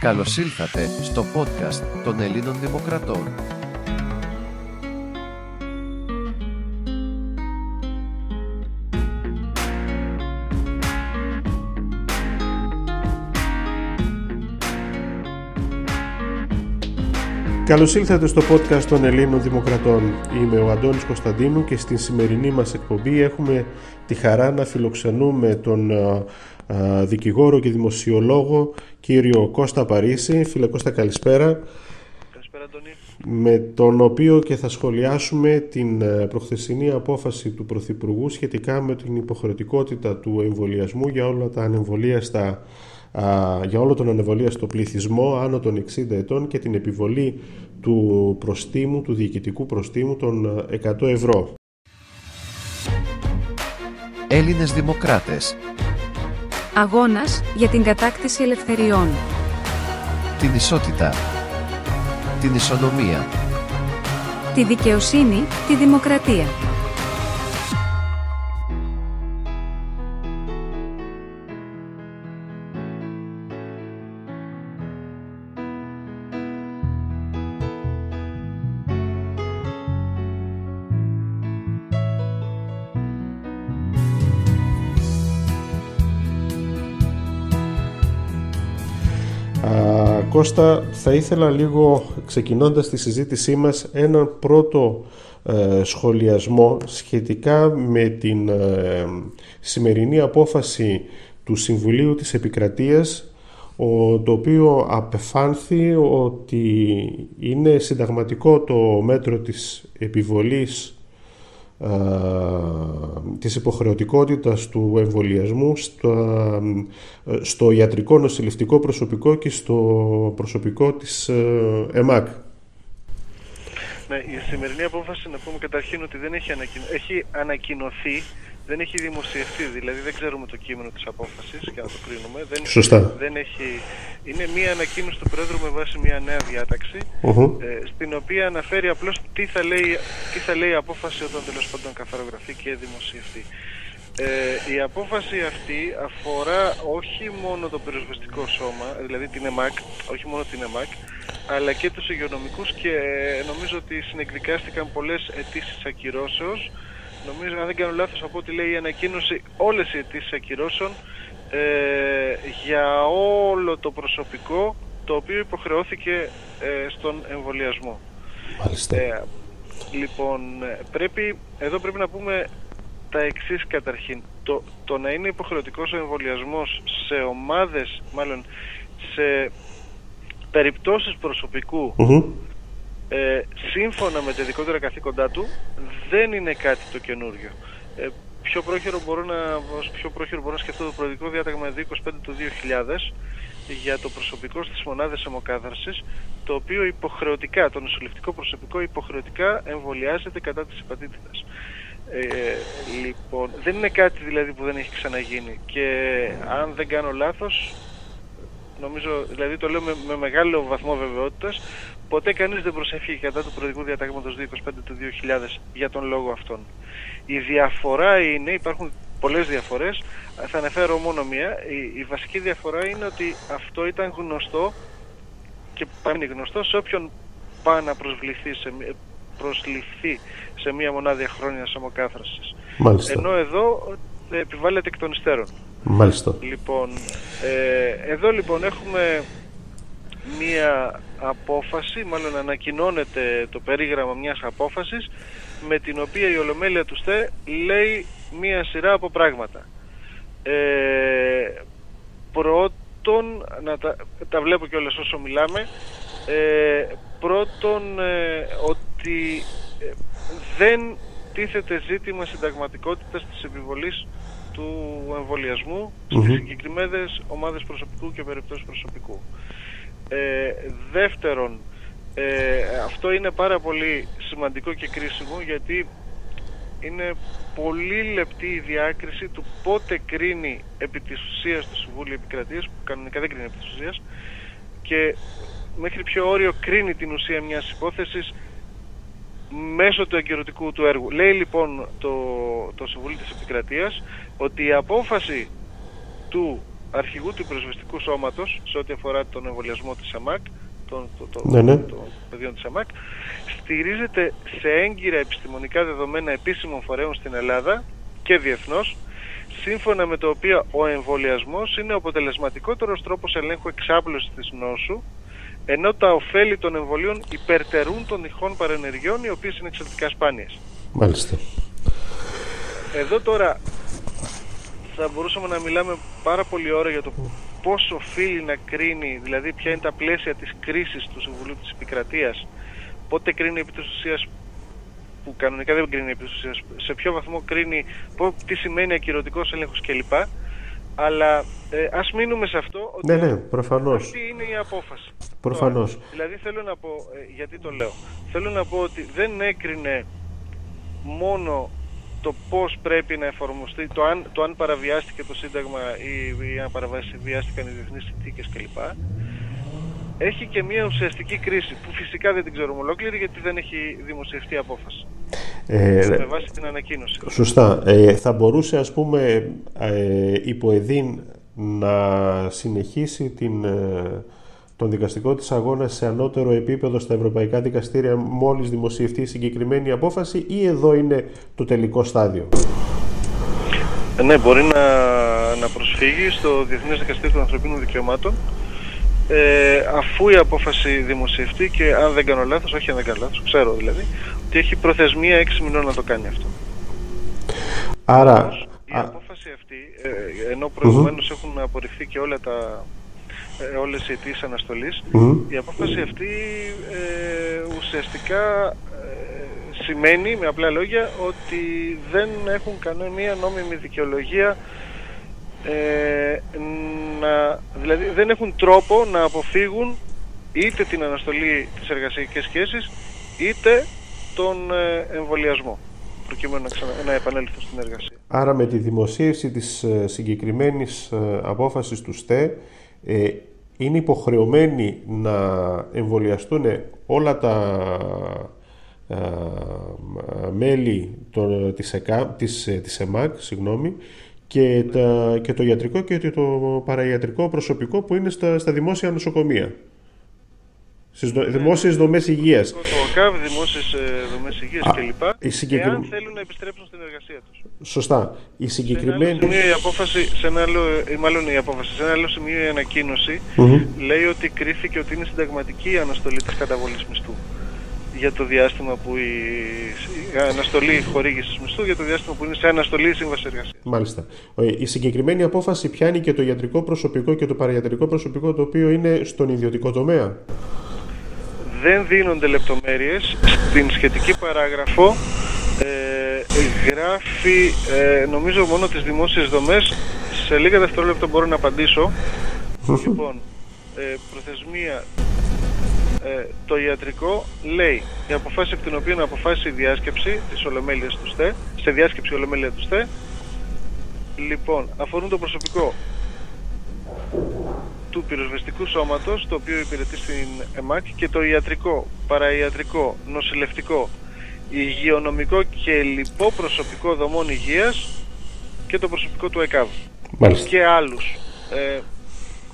Καλώς ήλθατε στο podcast των Ελλήνων Δημοκρατών. Καλώς ήλθατε στο podcast των Ελλήνων Δημοκρατών. Είμαι ο Αντώνης Κωνσταντίνου και στην σημερινή μας εκπομπή έχουμε τη χαρά να φιλοξενούμε τον δικηγόρο και δημοσιολόγο κύριο Κώστα Παρίσι. Φίλε Κώστα καλησπέρα. Καλησπέρα Αντώνη. Με τον οποίο και θα σχολιάσουμε την προχθεσινή απόφαση του Πρωθυπουργού σχετικά με την υποχρεωτικότητα του εμβολιασμού για όλα τα ανεμβολίαστα για όλο τον ανεβολίαστο πληθυσμό άνω των 60 ετών και την επιβολή του προστίμου, του διοικητικού προστίμου των 100 ευρώ. Έλληνες Δημοκράτες. Αγώνας για την κατάκτηση ελευθεριών. Την ισότητα. Την ισονομία. Τη δικαιοσύνη, τη δημοκρατία Κώστα, θα ήθελα λίγο ξεκινώντας τη συζήτησή μας έναν πρώτο ε, σχολιασμό σχετικά με την ε, σημερινή απόφαση του Συμβουλίου της Επικρατείας το οποίο απεφάνθη ότι είναι συνταγματικό το μέτρο της επιβολής ε, της υποχρεωτικότητας του εμβολιασμού στο, ε, στο ιατρικό νοσηλευτικό προσωπικό και στο προσωπικό της ε, ΕΜΑΚ. Ναι, η σημερινή απόφαση να πούμε καταρχήν ότι δεν έχει, έχει ανακοινωθεί δεν έχει δημοσιευτεί, δηλαδή δεν ξέρουμε το κείμενο της απόφασης για να το κρίνουμε. Δεν, Σωστά. Δεν έχει, είναι μία ανακοίνωση του Πρόεδρου με βάση μια νέα διάταξη, ε, στην οποία αναφέρει απλώς τι θα, λέει, τι θα λέει η απόφαση όταν τέλος πάντων καθαρογραφεί και δημοσιευτεί. Ε, η απόφαση αυτή αφορά όχι μόνο το πυροσβεστικό σώμα, δηλαδή την ΕΜΑΚ, όχι μόνο την ΕΜΑΚ, αλλά και τους υγειονομικούς και νομίζω ότι συνεκδικάστηκαν πολλές αιτήσεις ακυρώσεως νομίζω αν δεν κάνω λάθος από ό,τι λέει η ανακοίνωση όλες οι αιτήσεις ακυρώσεων ε, για όλο το προσωπικό το οποίο υποχρεώθηκε ε, στον εμβολιασμό. Μάλιστα. Ε, λοιπόν, πρέπει, εδώ πρέπει να πούμε τα εξής καταρχήν. Το, το να είναι υποχρεωτικός ο εμβολιασμός σε ομάδες, μάλλον σε περιπτώσεις ε, σύμφωνα με τα ειδικότερα καθήκοντά του δεν είναι κάτι το καινούριο. Ε, πιο, πρόχειρο μπορώ να, πιο πρόχειρο μπορώ να σκεφτώ το προεδρικό διάταγμα 225 του 2000 για το προσωπικό στις μονάδες αιμοκάθαρσης το οποίο υποχρεωτικά, το νοσηλευτικό προσωπικό υποχρεωτικά εμβολιάζεται κατά της υπατήτητας. Ε, λοιπόν, δεν είναι κάτι δηλαδή που δεν έχει ξαναγίνει και αν δεν κάνω λάθος νομίζω, δηλαδή το λέω με, με μεγάλο βαθμό βεβαιότητας Ποτέ κανείς δεν προσέφηκε κατά του Προεδρικού Διατάγματος 225 του 2000 για τον λόγο αυτόν. Η διαφορά είναι, υπάρχουν πολλές διαφορές, θα αναφέρω μόνο μία. Η, βασική διαφορά είναι ότι αυτό ήταν γνωστό και είναι γνωστό σε όποιον πάει να προσβληθεί σε, προσληφθεί σε μία μονάδα χρόνιας αμοκάθρασης. Ενώ εδώ ε, επιβάλλεται εκ των υστέρων. Μάλιστα. Λοιπόν, ε, εδώ λοιπόν έχουμε μία απόφαση, μάλλον ανακοινώνεται το περίγραμμα μιας απόφασης με την οποία η Ολομέλεια του ΣΤΕ λέει μία σειρά από πράγματα. Ε, πρώτον, να τα, τα βλέπω κιόλας όσο μιλάμε, ε, πρώτον ε, ότι ε, δεν τίθεται ζήτημα συνταγματικότητας της επιβολής του εμβολιασμού στις συγκεκριμένες ομάδες προσωπικού και περιπτώσεις προσωπικού. Ε, δεύτερον, ε, αυτό είναι πάρα πολύ σημαντικό και κρίσιμο γιατί είναι πολύ λεπτή η διάκριση του πότε κρίνει επί της ουσίας το Συμβούλιο Επικρατείας που κανονικά δεν κρίνει επί της ουσίας και μέχρι ποιο όριο κρίνει την ουσία μιας υπόθεσης μέσω του εγκαιρωτικού του έργου. Λέει λοιπόν το, το Συμβούλιο της Επικρατείας ότι η απόφαση του αρχηγού του πυροσβεστικού σώματος σε ό,τι αφορά τον εμβολιασμό της ΑΜΑΚ, των, το, το, Ναι, ναι. των παιδιών της ΑΜΑΚ, στηρίζεται σε έγκυρα επιστημονικά δεδομένα επίσημων φορέων στην Ελλάδα και διεθνώς, σύμφωνα με το οποίο ο εμβολιασμός είναι ο αποτελεσματικότερος τρόπος ελέγχου εξάπλωσης της νόσου, ενώ τα ωφέλη των εμβολίων υπερτερούν των ηχών παρενεργειών, οι οποίες είναι εξαιρετικά σπάνιες. Μάλιστα. Εδώ τώρα θα μπορούσαμε να μιλάμε πάρα πολύ ώρα για το πώς οφείλει να κρίνει, δηλαδή ποια είναι τα πλαίσια της κρίσης του Συμβουλίου της Επικρατείας, πότε κρίνει επί της ουσίας που κανονικά δεν κρίνει επί της ουσίας, σε ποιο βαθμό κρίνει, πο- τι σημαίνει ακυρωτικός έλεγχος κλπ. Αλλά ε, ας μείνουμε σε αυτό ότι Ναι, ναι, προφανώς. αυτή είναι η απόφαση. Προφανώς. Τώρα, δηλαδή θέλω να πω, ε, γιατί το λέω, θέλω να πω ότι δεν έκρινε μόνο το πώς πρέπει να εφαρμοστεί, το αν, το αν παραβιάστηκε το Σύνταγμα ή, ή αν παραβιάστηκαν οι διεθνείς συνθήκες κλπ. Έχει και μια ουσιαστική κρίση που φυσικά δεν την ξέρουμε ολόκληρη γιατί δεν έχει δημοσιευτεί απόφαση. Ε, Με βάση την ανακοίνωση. Σωστά. Ε, θα μπορούσε ας πούμε ε, η ΠΟΕΔΗΝ να συνεχίσει την, ε, τον δικαστικό της αγώνας σε ανώτερο επίπεδο στα ευρωπαϊκά δικαστήρια μόλις δημοσιευτεί η συγκεκριμένη απόφαση ή εδώ είναι το τελικό στάδιο; Ε, Ναι, μπορεί να, να προσφύγει στο Διεθνές Δικαστήριο των Ανθρωπίνων Δικαιωμάτων ε, αφού η απόφαση δημοσιευτεί και αν δεν κάνω λάθος, όχι αν δεν κάνω λάθος, ξέρω δηλαδή, ότι έχει προθεσμία 6 μηνών να το κάνει αυτό. Άρα, Η α, απόφαση αυτή, ε, ενώ προηγουμένως έχουν απορριφθεί και όλα τα, ε, όλες οι αιτήσεις αναστολής, μμμ, η απόφαση αυτή ε, ουσιαστικά ε, σημαίνει με απλά λόγια ότι δεν έχουν κανένα νόμιμη δικαιολογία ε, να, δηλαδή δεν έχουν τρόπο να αποφύγουν είτε την αναστολή της εργασιακής σχέσης είτε τον ε, εμβολιασμό προκειμένου να, ξανα, να επανέλθουν στην εργασία. άρα με τη δημοσίευση της ε, συγκεκριμένης ε, απόφασης του ΣΤΕ ε, είναι υποχρεωμένοι να εμβολιαστούν όλα τα ε, μέλη των, της, ΕΚΑ, της, ε, της ΕΜΑΚ συγγνώμη, και, τα, και το ιατρικό και το παραϊατρικό προσωπικό που είναι στα, στα δημόσια νοσοκομεία. Στις δο, δημόσιες δομές υγείας. Το ΟΚΑΒ, δημόσιες ε, δομές υγείας Α, κλπ. η συγκεκρι- Εάν θέλουν να επιστρέψουν στην εργασία τους. Σωστά. Η Σε ένα συγκεκριμένη... άλλο σημείο η απόφαση, σε ένα άλλο, ή μάλλον η απόφαση, σε ένα άλλο σημείο η ανακοίνωση Μμμ. λέει ότι κρίθηκε ότι είναι συνταγματική η αναστολή της καταβολής μισθού για το διάστημα που η, η αναστολή χορήγησης μισθού για το διάστημα που είναι σε αναστολή η σύμβαση εργασίας. Μάλιστα. Ε, Η συγκεκριμένη απόφαση πιάνει και το ιατρικό προσωπικό και το παραϊατρικό προσωπικό το οποίο είναι στον ιδιωτικό τομέα. Δεν δίνονται λεπτομέρειες. Στην σχετική παράγραφο ε, γράφει ε, νομίζω μόνο τις δημόσιες δομές. Σε λίγα δευτερόλεπτα μπορώ να απαντήσω. λοιπόν, ε, προθεσμία ε, το ιατρικό λέει η αποφάση από την οποία αποφάσισε η διάσκεψη της Ολομέλειας του ΣΤΕ, σε διάσκεψη Ολομέλεια του ΣΤΕ, λοιπόν, αφορούν το προσωπικό του πυροσβεστικού σώματος, το οποίο υπηρετεί στην ΕΜΑΚ και το ιατρικό, παραϊατρικό, νοσηλευτικό, υγειονομικό και λοιπό προσωπικό δομών υγείας και το προσωπικό του ΕΚΑΒ Μάλιστα. και άλλους. Ε,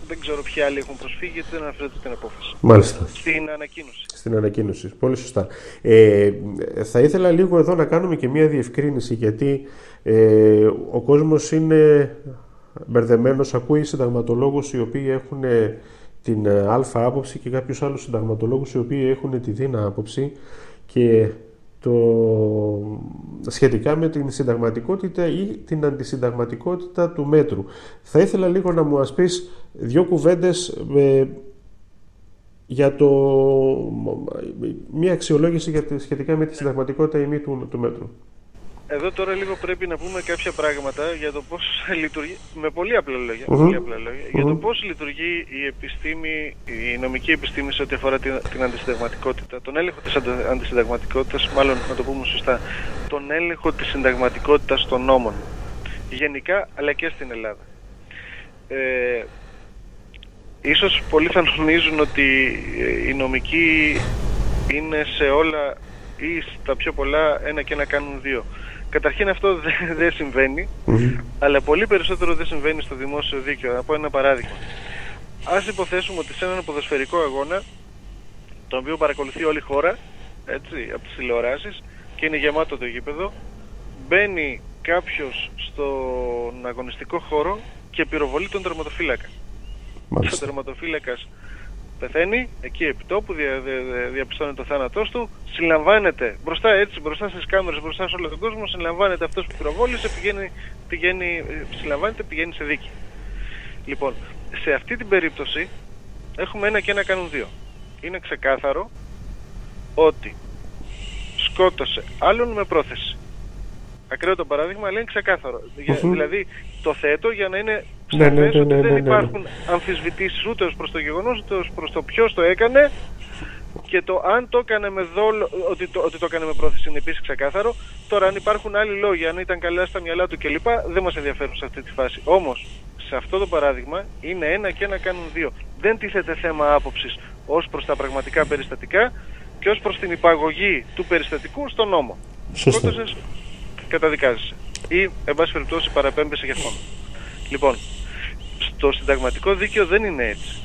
δεν ξέρω ποιοι άλλοι έχουν προσφύγει γιατί δεν αναφέρεται στην απόφαση. Μάλιστα. Στην ανακοίνωση. Στην ανακοίνωση. Πολύ σωστά. Ε, θα ήθελα λίγο εδώ να κάνουμε και μία διευκρίνηση γιατί ε, ο κόσμος είναι μπερδεμένος, ακούει συνταγματολόγους οι οποίοι έχουν ε, την ε, αλφα άποψη και κάποιους άλλους συνταγματολόγους οι οποίοι έχουν τη δίνα άποψη και το, σχετικά με την συνταγματικότητα ή την αντισυνταγματικότητα του μέτρου. Θα ήθελα λίγο να μου πεις δύο κουβέντες ε, για το, μία αξιολόγηση για τη, σχετικά με τη συνταγματικότητα ή μη του, του μέτρου. Εδώ τώρα λίγο πρέπει να πούμε κάποια πράγματα για το πώς λειτουργεί, με πολύ απλά λόγια, Μμμ. πολύ απλά λόγια για το Μμμ. πώς λειτουργεί η επιστήμη, η νομική επιστήμη σε ό,τι αφορά την, την αντισυνταγματικότητα, τον έλεγχο της αντι, αντισυνταγματικότητας, μάλλον να το πούμε σωστά, τον έλεγχο της συνταγματικότητας των νόμων, γενικά αλλά και στην Ελλάδα. Ε, ίσως πολλοί θα νομίζουν ότι ε, οι νομικοί είναι σε όλα ή στα πιο πολλά ένα και ένα κάνουν δύο. Καταρχήν αυτό δεν δεν συμβαίνει, αλλά πολύ περισσότερο δεν συμβαίνει στο δημόσιο δίκαιο. Να πω ένα παράδειγμα. Ας υποθέσουμε ότι σε έναν ποδοσφαιρικό αγώνα, τον οποίο παρακολουθεί όλη η χώρα, έτσι, από τις τηλεοράσεις, και είναι γεμάτο το γήπεδο, μπαίνει κάποιος στον αγωνιστικό χώρο και πυροβολεί τον τερματοφύλακα. Ο Μάλιστα. Τερματοφύλακας πεθαίνει, εκεί επί τόπου δια, δια, δια- διαπιστώνει το θάνατός του, συλλαμβάνεται μπροστά έτσι, μπροστά στις κάμερες, μπροστά σε όλο τον κόσμο, συλλαμβάνεται αυτός που πυροβόλησε, πηγαίνει, πηγαίνει, ε, συλλαμβάνεται, πηγαίνει σε δίκη. Λοιπόν, σε αυτή την περίπτωση έχουμε ένα και ένα κάνουν δύο. Είναι ξεκάθαρο ότι σκότωσε άλλον με πρόθεση. Ακραίο το παράδειγμα, αλλά είναι ξεκάθαρο. Για- Μμμ. δηλαδή, το θέτω για να είναι Ναι, ναι, σαφές ναι, ότι ναι, δεν ναι, ναι. υπάρχουν αμφισβητήσεις ούτε ως προς το γεγονός, ούτε ως προς το ποιος το έκανε και το αν το έκανε με δόλο, ότι το, ότι το έκανε με πρόθεση είναι επίσης ξεκάθαρο. Τώρα αν υπάρχουν άλλοι λόγοι, αν ήταν καλά στα μυαλά του κλπ. δεν μας ενδιαφέρουν σε αυτή τη φάση. Όμως, σε αυτό το παράδειγμα είναι ένα και ένα κάνουν δύο. Δεν τίθεται θέμα άποψης ως προς τα πραγματικά περιστατικά και ως προς την υπαγωγή του περιστατικού στον νόμο. Σωστά. Σκότωσες, καταδικάζεσαι. Ή, εν πάση περιπτώσει, παραπέμπεσαι για φόνο. Λοιπόν, στο συνταγματικό δίκαιο δεν είναι έτσι.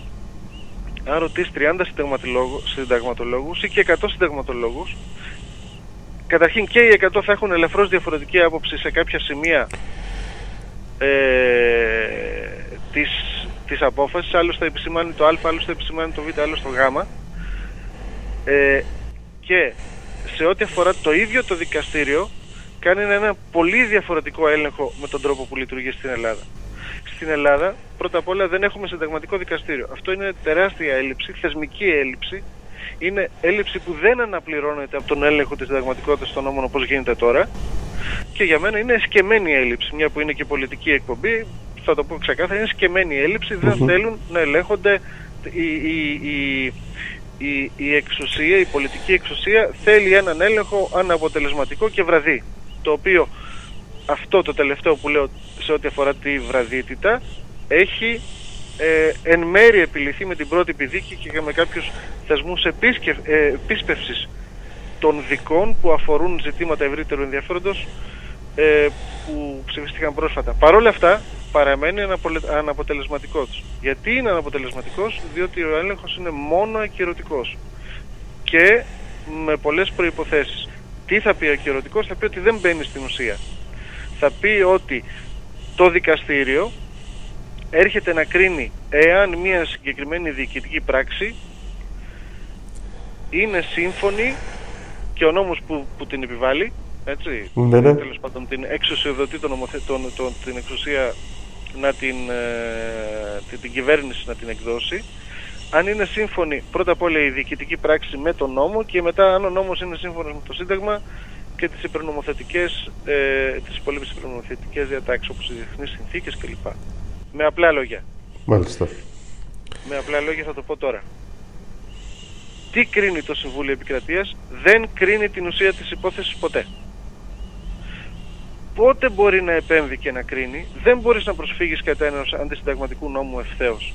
Αν ρωτήσεις 30 συνταγματολόγου- συνταγματολόγους ή και 100 συνταγματολόγους, καταρχήν και οι 100 θα έχουν ελαφρώς διαφορετική άποψη σε κάποια σημεία ε, της, της απόφασης. Άλλος θα επισημάνει το α, άλλος θα επισημάνει το β, άλλος το γ. Ε, και σε ό,τι αφορά το ίδιο το δικαστήριο κάνει ένα πολύ διαφορετικό έλεγχο με τον τρόπο που λειτουργεί στην Ελλάδα. Στην Ελλάδα, πρώτα απ' όλα δεν έχουμε συνταγματικό δικαστήριο. Αυτό είναι τεράστια έλλειψη, θεσμική έλλειψη. Είναι έλλειψη που δεν αναπληρώνεται από τον έλεγχο της συνταγματικότητας των νόμων όπως γίνεται τώρα. Και για μένα είναι σκεμμένη έλλειψη, μια που είναι και πολιτική εκπομπή, θα το πω ξεκάθαρα, είναι σκεμμένη έλλειψη, δεν θέλουν να ελέγχονται η, η, η, η, η εξουσία, η πολιτική εξουσία θέλει έναν έλεγχο αναποτελεσματικό και βραδύ. Το οποίο αυτό το τελευταίο που λέω σε ό,τι αφορά τη βραδύτητα έχει ε, εν μέρει επιληθεί με την πρώτη δίκη και με κάποιους θεσμούς επίσκευ, ε, επίσπευσης των δικών που αφορούν ζητήματα ευρύτερου ενδιαφέροντος ε, που ψηφίστηκαν πρόσφατα. Παρ' όλα αυτά παραμένει αναπολε- αναποτελεσματικός. Γιατί είναι αναποτελεσματικός, διότι ο έλεγχος είναι μόνο ακυρωτικός και με πολλές προϋποθέσεις. Τι θα πει ακυρωτικός, θα πει ότι δεν μπαίνει στην ουσία. Θα πει ότι το δικαστήριο έρχεται να κρίνει εάν μια συγκεκριμένη διοικητική πράξη είναι σύμφωνη και ο νόμος που, που την επιβάλλει, έτσι, Ναι, ναι. τέλος πάντων την εξουσιοδοτεί τον, νομοθε- τον, τον, την εξουσία να την, ε, την, την κυβέρνηση να την εκδώσει, αν είναι σύμφωνη πρώτα απ' όλα η διοικητική πράξη με τον νόμο και μετά αν ο νόμος είναι σύμφωνος με το Σύνταγμα και τις υπερνομοθετικές, ε, τις υπόλοιπες υπερνομοθετικές διατάξεις όπως οι διεθνείς συνθήκες κλπ. Με απλά λόγια. Μάλιστα. Με απλά λόγια θα το πω τώρα. Τι κρίνει το Συμβούλιο Επικρατείας, δεν κρίνει την ουσία της υπόθεσης ποτέ. Πότε μπορεί να επέμβει και να κρίνει, δεν μπορείς να προσφύγεις κατά ενός αντισυνταγματικού νόμου ευθέως.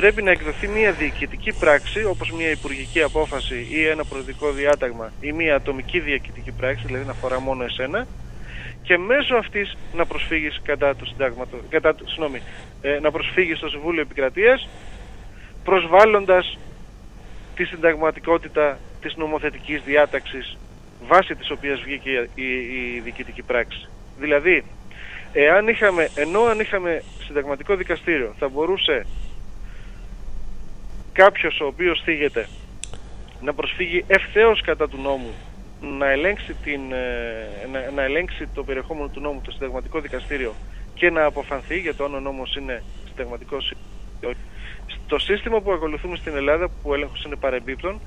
Πρέπει να εκδοθεί μια διοικητική πράξη, όπως μια υπουργική απόφαση ή ένα προεδρικό διάταγμα ή μια ατομική διοικητική πράξη, δηλαδή να αφορά μόνο εσένα, και μέσω αυτής να προσφύγεις κατά του συντάγματος, κατά, του- συγγνώμη, ε, να προσφύγεις στο Συμβούλιο Επικρατείας προσβάλλοντας τη συνταγματικότητα της νομοθετικής διάταξης βάσει της οποίας βγήκε η, η, η διοικητική πράξη. Δηλαδή, εάν είχαμε, ενώ αν είχαμε συνταγματικό δικαστήριο θα μπορούσε κάποιος ο οποίος θίγεται να προσφύγει ευθέως κατά του νόμου να ελέγξει, την, ε, να, να ελέγξει το περιεχόμενο του νόμου το συνταγματικό δικαστήριο και να αποφανθεί για το αν ο νόμος είναι συνταγματικός ή όχι. Στο σύστημα που ακολουθούμε στην Ελλάδα που ο έλεγχος είναι παρεμπίπτων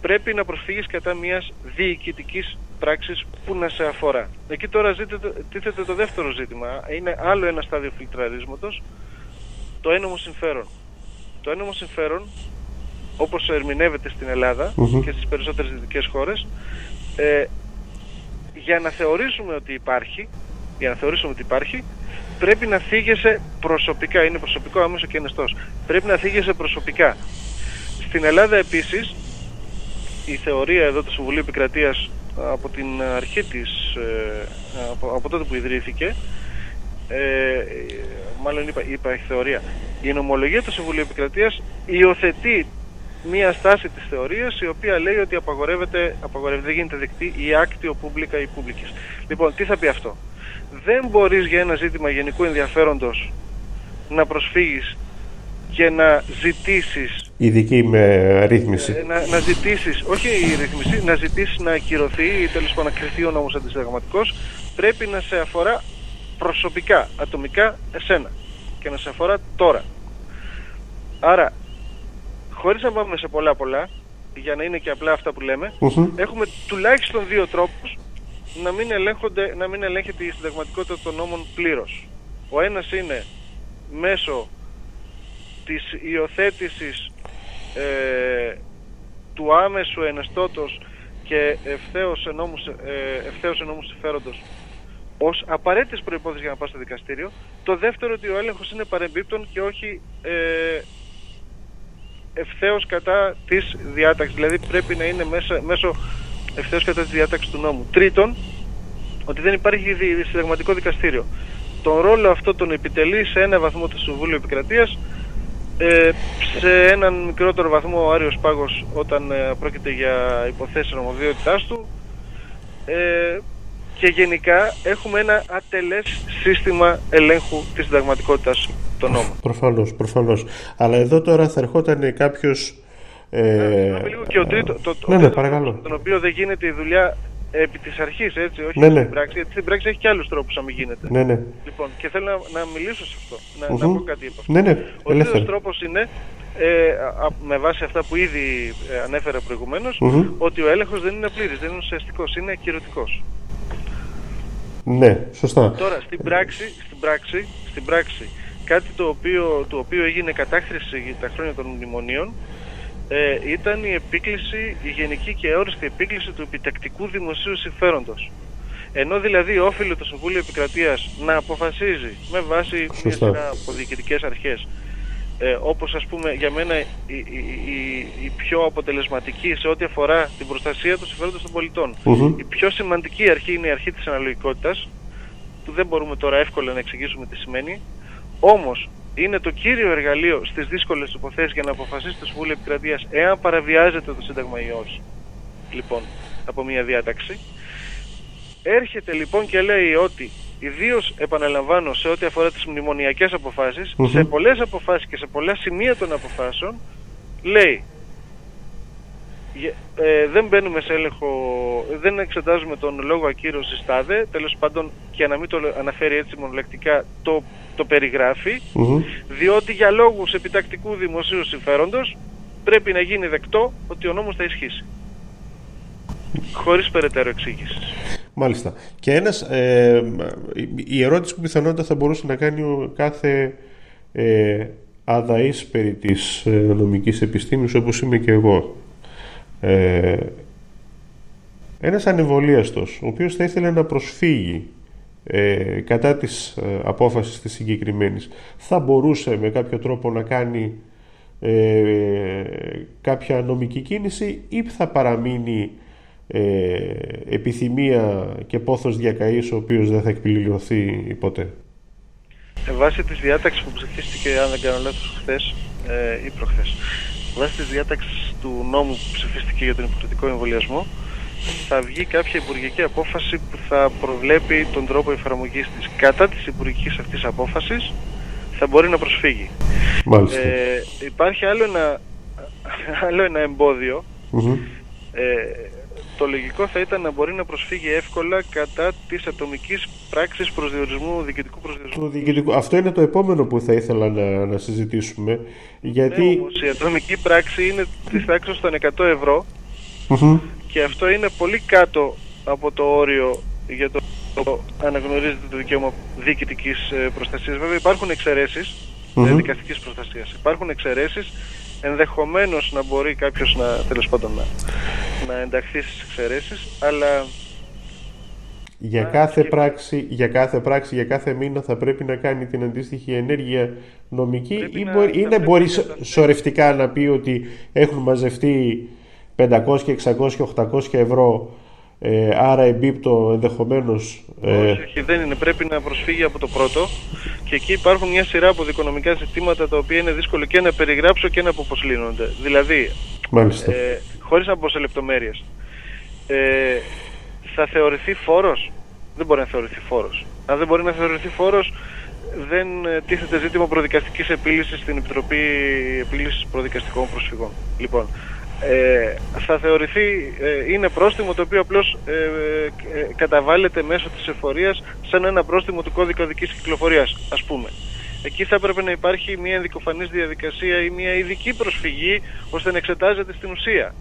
πρέπει να προσφύγεις κατά μιας διοικητικής πράξης που να σε αφορά. Εκεί τώρα ζήτεται, τίθεται το δεύτερο ζήτημα. Είναι άλλο ένα στάδιο φιλτραρίσματος, το ένομο συμφέρον. Το ένομο συμφέρον, όπως ερμηνεύεται στην ελλαδα Μμμ. και στις περισσότερες δυτικές χώρες, ε, για να θεωρήσουμε ότι υπάρχει, για να θεωρήσουμε ότι υπάρχει, πρέπει να θίγεσαι προσωπικά, είναι προσωπικό άμεσο και ενεστός. Πρέπει να θίγεσαι προσωπικά. Στην Ελλάδα επίσης, η θεωρία εδώ του Συμβουλίου Επικρατείας από την αρχή της, ε, από, από τότε που ιδρύθηκε, ε, μάλλον είπα, είπα η θεωρία, η νομολογία του Συμβουλίου Επικρατείας υιοθετεί μία στάση της θεωρίας η οποία λέει ότι απαγορεύεται, απαγορεύεται δεν γίνεται δεκτή η άκτιο πούμπλικα ή πούμπλικης. Λοιπόν, τι θα πει αυτό; Δεν μπορείς για ένα ζήτημα γενικού ενδιαφέροντος να προσφύγεις και να ζητήσεις ειδική με ρύθμιση. ε, να, να ζητήσεις, όχι η ρύθμιση, να ζητήσεις να ακυρωθεί ή τέλος πάντων να κρυθεί ο νόμος αντισυνταγματικός πρέπει να σε αφορά προσωπικά, ατομικά εσένα και να σε αφορά τώρα. Άρα, χωρίς να πάμε σε πολλά πολλά, για να είναι και απλά αυτά που λέμε, Μμμ. έχουμε τουλάχιστον δύο τρόπους να μην, ελέγχονται, να μην ελέγχεται η συνταγματικότητα των νόμων πλήρως. Ο ένας είναι μέσω της υιοθέτησης ε, του άμεσου ενεστώτος και ευθέως ενόμου, ε, ευθέως ενόμου συμφέροντος ως απαραίτητες προϋπόθεσεις για να πας στο δικαστήριο. Το δεύτερο ότι ο έλεγχος είναι παρεμπίπτον και όχι ε, ευθέως κατά της διάταξης. Δηλαδή πρέπει να είναι μέσα, μέσω ευθέως κατά της διάταξης του νόμου. Τρίτον, ότι δεν υπάρχει δι- συνταγματικό δικαστήριο. Τον ρόλο αυτό τον επιτελεί σε ένα βαθμό το Συμβούλιο Επικρατείας ε, σε έναν μικρότερο βαθμό ο Άριος Πάγος όταν ε, πρόκειται για υποθέσεις νομοδιότητάς του ε, και γενικά έχουμε ένα ατελές σύστημα ελέγχου της συνταγματικότητας των νόμων. Προφανώς, προφανώς. Αλλά εδώ τώρα θα ερχόταν κάποιος... Ε, Συγγνώμη λίγο και ο τρίτο, το, το, ναι, ο ναι, τρίτος παρακαλώ. τρόπος, Τον οποίο δεν γίνεται η δουλειά επί της αρχής, έτσι, όχι Ναι, ναι. στην πράξη. Γιατί στην πράξη έχει και άλλους τρόπους να μην γίνεται. ναι, ναι. Λοιπόν, και θέλω να, να μιλήσω σε αυτό, να, να Μμμ. πω κάτι από αυτό. Ναι, ναι, Ο τρίτος ελεύθερα. τρόπος είναι, ε, α- α- με βάση αυτά που ήδη ε, ανέφερα προηγουμένως, Μμμ. ότι ο έλεγχος δεν είναι πλήρης, δεν είναι ουσιαστικός, είναι ακυρωτικός. Ναι, σωστά. Τώρα, στην πράξη, στην πράξη, στην πράξη κάτι το οποίο, το οποίο έγινε κατάχρηση για τα χρόνια των μνημονίων ε, ήταν η επίκληση, η γενική και αόριστη επίκληση του επιτακτικού δημοσίου συμφέροντος. Ενώ δηλαδή όφιλε το Συμβούλιο Επικρατείας να αποφασίζει με βάση μια Σωστά. σειρά από διοικητικές αρχές ε, όπως ας πούμε για μένα η, η, η, η πιο αποτελεσματική σε ό,τι αφορά την προστασία του συμφέροντος των πολιτών. Μμμ. Η πιο σημαντική αρχή είναι η αρχή της αναλογικότητας που δεν μπορούμε τώρα εύκολα να εξηγήσουμε τι σημαίνει. Όμως είναι το κύριο εργαλείο στις δύσκολες υποθέσεις για να αποφασίσει το Συμβούλιο Επικρατείας εάν παραβιάζεται το Σύνταγμα ή όχι. Λοιπόν, από μια διάταξη. Έρχεται λοιπόν και λέει ότι ιδίως επαναλαμβάνω σε ό,τι αφορά τις μνημονιακές αποφάσεις, Μμμ. σε πολλές αποφάσεις και σε πολλά σημεία των αποφάσεων, λέει Γε- ε, δεν μπαίνουμε σε έλεγχο, δεν εξετάζουμε τον λόγο ακύρωσης τάδε, τέλος πάντων και να μην το λέ- αναφέρει έτσι μονολεκτικά το, το περιγράφει, Μμμ. διότι για λόγους επιτακτικού δημοσίου συμφέροντος πρέπει να γίνει δεκτό ότι ο νόμος θα ισχύσει. Χωρίς περαιτέρω εξήγηση. Μάλιστα. Και ένας, ε, η ερώτηση που πιθανότητα θα μπορούσε να κάνει ο κάθε ε, αδαής περί της ε, νομικής επιστήμης όπως είμαι και εγώ. Ε, ένας ανεμβολίαστος, ο οποίος θα ήθελε να προσφύγει ε, κατά της ε, απόφασης της συγκεκριμένης, θα μπορούσε με κάποιο τρόπο να κάνει ε, κάποια νομική κίνηση ή θα παραμείνει ε, επιθυμία και πόθος διακαής ο οποίος δεν θα εκπληρωθεί ποτέ; Ε, βάσει της διάταξης που ψηφίστηκε, αν δεν κάνω λάθος, χθες ε, ή προχθές, βάσει της διάταξης του νόμου που ψηφίστηκε για τον υποχρεωτικό εμβολιασμό, θα βγει κάποια υπουργική απόφαση που θα προβλέπει τον τρόπο εφαρμογής της. Κατά της υπουργικής αυτής απόφασης θα μπορεί να προσφύγει. Μάλιστα. Ε, υπάρχει άλλο ένα, άλλο ένα εμπόδιο. Μμμ. Ε, το λογικό θα ήταν να μπορεί να προσφύγει εύκολα κατά της ατομικής πράξης προσδιορισμού, διοικητικού προσδιορισμού. Το διοικητικό- Αυτό είναι το επόμενο που θα ήθελα να, να συζητήσουμε γιατί Ναι, όμως η ατομική πράξη είναι της τάξης των 100 ευρώ Μμμ. Και αυτό είναι πολύ κάτω από το όριο για το το αναγνωρίζεται το δικαίωμα διοικητικής ε, προστασίας. Βέβαια υπάρχουν εξαιρέσεις Μμμ. ε, δικαστικής προστασίας. Υπάρχουν εξαιρέσεις ενδεχομένως να μπορεί κάποιος να, τέλος πάντων, να, να ενταχθεί στις εξαιρέσεις, αλλά για Α, κάθε, και- πράξη, για κάθε πράξη, για κάθε μήνα θα πρέπει να κάνει την αντίστοιχη ενέργεια νομική Πρέπει ή, να- μπορεί, θα ή να πρέπει μπορεί να- σο- σωρευτικά να πει ότι έχουν μαζευτεί 500, 600, 800 ευρώ Ε, άρα εμπίπτω ενδεχομένως... Ε... Όχι, δεν είναι. Πρέπει να προσφύγει από το πρώτο και εκεί υπάρχουν μια σειρά από δικονομικά ζητήματα τα οποία είναι δύσκολο και να περιγράψω και να αποποσλύνονται. Δηλαδή, Μάλιστα. Ε, χωρίς να πω σε λεπτομέρειες, ε, θα θεωρηθεί φόρος; Δεν μπορεί να θεωρηθεί φόρος. Αν δεν μπορεί να θεωρηθεί φόρος, δεν ε, τίθεται ζήτημα προδικαστικής επίλυσης στην Επιτροπή Επίλυσης Προδικαστικών Προσφυγών. Λοιπόν, ε, θα θεωρηθεί, ε, είναι πρόστιμο το οποίο απλώς ε, ε, καταβάλλεται μέσω της εφορίας σαν ένα πρόστιμο του κώδικα οδικής κυκλοφορίας, ας πούμε. Εκεί θα έπρεπε να υπάρχει μια ενδικοφανής διαδικασία ή μια ειδική προσφυγή ώστε να εξετάζεται στην ουσία.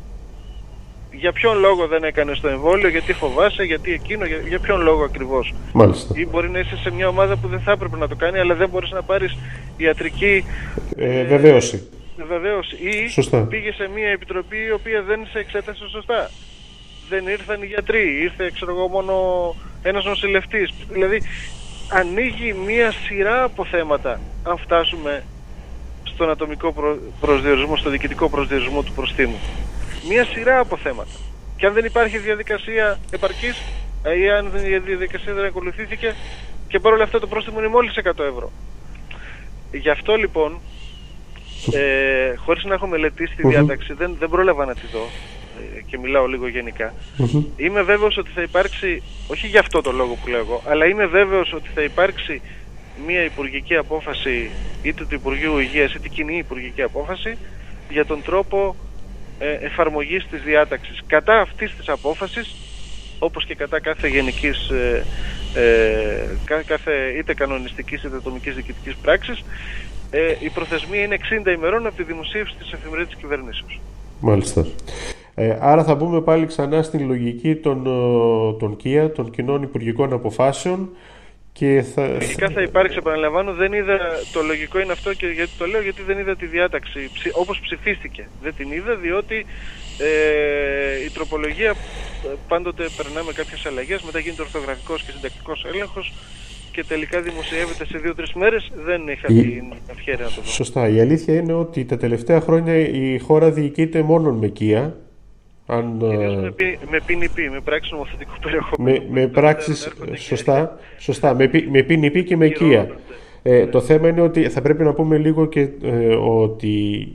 Για ποιον λόγο δεν έκανε το εμβόλιο, γιατί φοβάσαι, γιατί εκείνο, για, για ποιον λόγο ακριβώς. Μάλιστα. Ή μπορεί να είσαι σε μια ομάδα που δεν θα έπρεπε να το κάνει, αλλά δεν μπορείς να πάρεις ιατρική. Ε, βεβαίωση. Βεβαίως. Ή Σωστά. πήγε σε μια επιτροπή η οποία δεν σε εξέτασε σωστά. Δεν ήρθαν οι γιατροί, ήρθε ξέρω εγώ μόνο ένας νοσηλευτής. Δηλαδή ανοίγει μια σειρά από θέματα αν φτάσουμε στον ατομικό προ... προσδιορισμό, στο διοικητικό προσδιορισμό του προστίμου. Μια σειρά από θέματα. Και αν δεν υπάρχει διαδικασία επαρκής ή αν η διαδικασία δεν ακολουθήθηκε και παρόλα αυτά το πρόστιμο είναι μόλις 100 ευρώ. Γι' αυτό λοιπόν ε, χωρίς να έχω μελετήσει τη διάταξη, δεν, δεν πρόλαβα να τη δω ε, και μιλάω λίγο γενικά. Είμαι βέβαιος ότι θα υπάρξει, όχι για αυτό το λόγο που λέω αλλά είμαι βέβαιος ότι θα υπάρξει μια υπουργική απόφαση είτε του Υπουργείου Υγείας είτε κοινή υπουργική απόφαση για τον τρόπο ε, εφαρμογής της διάταξης. Κατά αυτής της απόφασης, όπως και κατά κάθε γενικής, ε, ε, κάθε είτε κανονιστικής είτε ατομικής διοικητικής πράξης, ε, η προθεσμία είναι 60 ημερών από τη δημοσίευση της εφημερίδας της κυβερνήσεως. Μάλιστα. Ε, άρα θα μπούμε πάλι ξανά στην λογική των, ε, των ΚΙΑ, των κοινών υπουργικών αποφάσεων και θα... Φυσικά θα υπάρξει, επαναλαμβάνω, δεν είδα, το λογικό είναι αυτό και γιατί το λέω, γιατί δεν είδα τη διάταξη, όπως ψηφίστηκε. Δεν την είδα διότι ε, η τροπολογία ε, πάντοτε περνάμε κάποιες αλλαγές, μετά γίνεται ορθογραφικός και συντακτικός έλεγχος και τελικά δημοσιεύεται σε δύο-τρεις μέρες, δεν είχα η... την ευχαίρεια να το δω. Σωστά. Η αλήθεια είναι ότι τα τελευταία χρόνια η χώρα διοικείται μόνο με οικία. Αν, με, με PNP, με πράξη νομοθετικού περιεχομένου. Με, με πράξεις, σωστά, σωστά, με, με PNP και με οικία. Ε, το θέμα είναι ότι θα πρέπει να πούμε λίγο και ε, ότι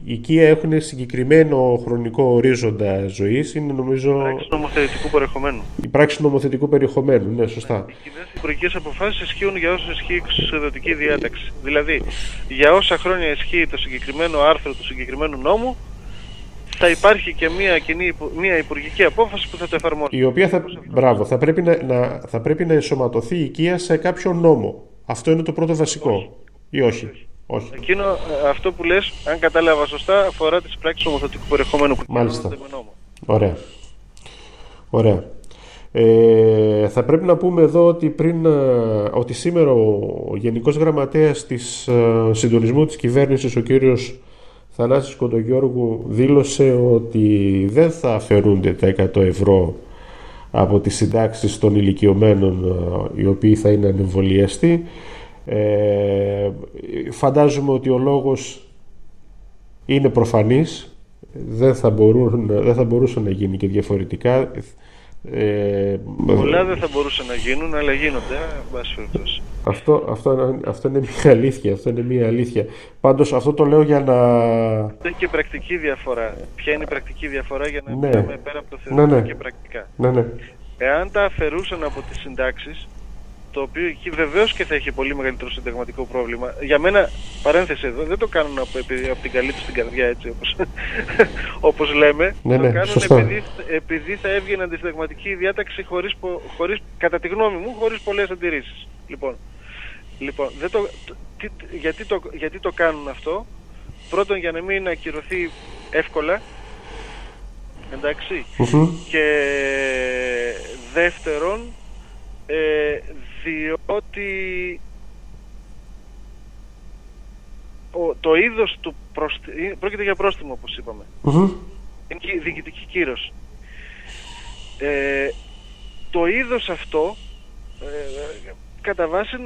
οι οικία έχουν συγκεκριμένο χρονικό ορίζοντα ζωής. Είναι νομίζω. Η πράξη νομοθετικού περιεχομένου. Η πράξη νομοθετικού περιεχομένου, ναι, σωστά. Οι κοινές υπουργικέ αποφάσεις ισχύουν για όσο ισχύει η εξουσιοδοτική διάταξη. Δηλαδή, για όσα χρόνια ισχύει το συγκεκριμένο άρθρο του συγκεκριμένου νόμου, θα υπάρχει και μια, κοινή, μια υπουργική απόφαση που θα το εφαρμόσει. Η οποία θα, μπράβο, θα πρέπει να, να, θα πρέπει να ενσωματωθεί η οικία σε κάποιο νόμο. Αυτό είναι το πρώτο βασικό. Όχι. Ή όχι. όχι. Εκείνο, ε, αυτό που λες, αν κατάλαβα σωστά, αφορά τις πράξεις ομοθετικού περιεχομένου που Μάλιστα. με νόμο. Ωραία. Ωραία. Ε, θα πρέπει να πούμε εδώ ότι, πριν, ε, ότι σήμερα ο Γενικός Γραμματέας της ε, Συντονισμού της Κυβέρνησης, ο κύριος Θανάσης Κοντογιώργου, δήλωσε ότι δεν θα αφαιρούνται τα 100 ευρώ από τις συντάξεις των ηλικιωμένων ε, οι οποίοι θα είναι ανεμβολιαστοί. Ε, φαντάζομαι ότι ο λόγος είναι προφανής, δεν θα, μπορούν, δεν θα μπορούσε να γίνει και διαφορετικά. Ε, Πολλά δεν θα μπορούσαν να γίνουν, αλλά γίνονται, αυτό, αυτό, αυτό είναι μια αλήθεια. Αυτό είναι μια αλήθεια. Πάντως αυτό το λέω για να... Έχει και πρακτική διαφορά. Ποια είναι η πρακτική διαφορά για να ναι. μιλάμε πέρα από το θεωρητικό ναι, ναι. και πρακτικά; Ναι, ναι. Εάν τα αφαιρούσαν από τις συντάξεις, το οποίο εκεί βεβαίως και θα έχει πολύ μεγαλύτερο συνταγματικό πρόβλημα. Για μένα, παρένθεση εδώ, δεν το κάνουν από, από την καλή του την καρδιά έτσι όπως, όπως λέμε. Ναι, το ναι, κάνουν σωστά. επειδή, επειδή θα έβγαινε αντισυνταγματική διάταξη χωρίς, χωρίς, κατά τη γνώμη μου, χωρίς πολλές αντιρρήσεις. Λοιπόν, λοιπόν δεν το, τι, γιατί, το, γιατί το κάνουν αυτό; Πρώτον για να μην ακυρωθεί εύκολα εντάξει και δεύτερον ε, διότι ο, το είδος του προστι... πρόκειται για πρόστιμο όπως είπαμε. Mm-hmm. είναι διοικητική κύρωση. Ε, το είδος αυτό ε, κατά βάση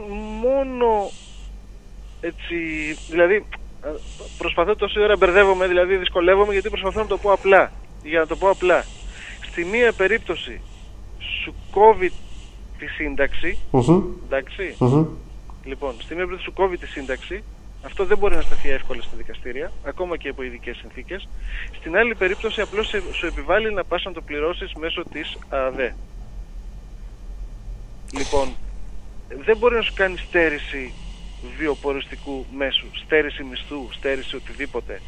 μόνο έτσι δηλαδή προσπαθώ τόση ώρα μπερδεύομαι δηλαδή δυσκολεύομαι γιατί προσπαθώ να το πω απλά για να το πω απλά. Στη μία περίπτωση σου κόβει τη συνταξη Μμμ. εντάξει, Μμμ. λοιπόν, στην μία περίπτωση σου κόβει τη σύνταξη, αυτό δεν μπορεί να σταθεί εύκολα στα δικαστήρια, ακόμα και υπό ειδικές συνθήκες. Στην άλλη περίπτωση, απλώς σου επιβάλλει να πας να το πληρώσεις μέσω της ΑΔΕ. Λοιπόν, δεν μπορεί να σου κάνει στέρηση βιοποριστικού μέσου, στέρηση μισθού, στέρηση οτιδήποτε,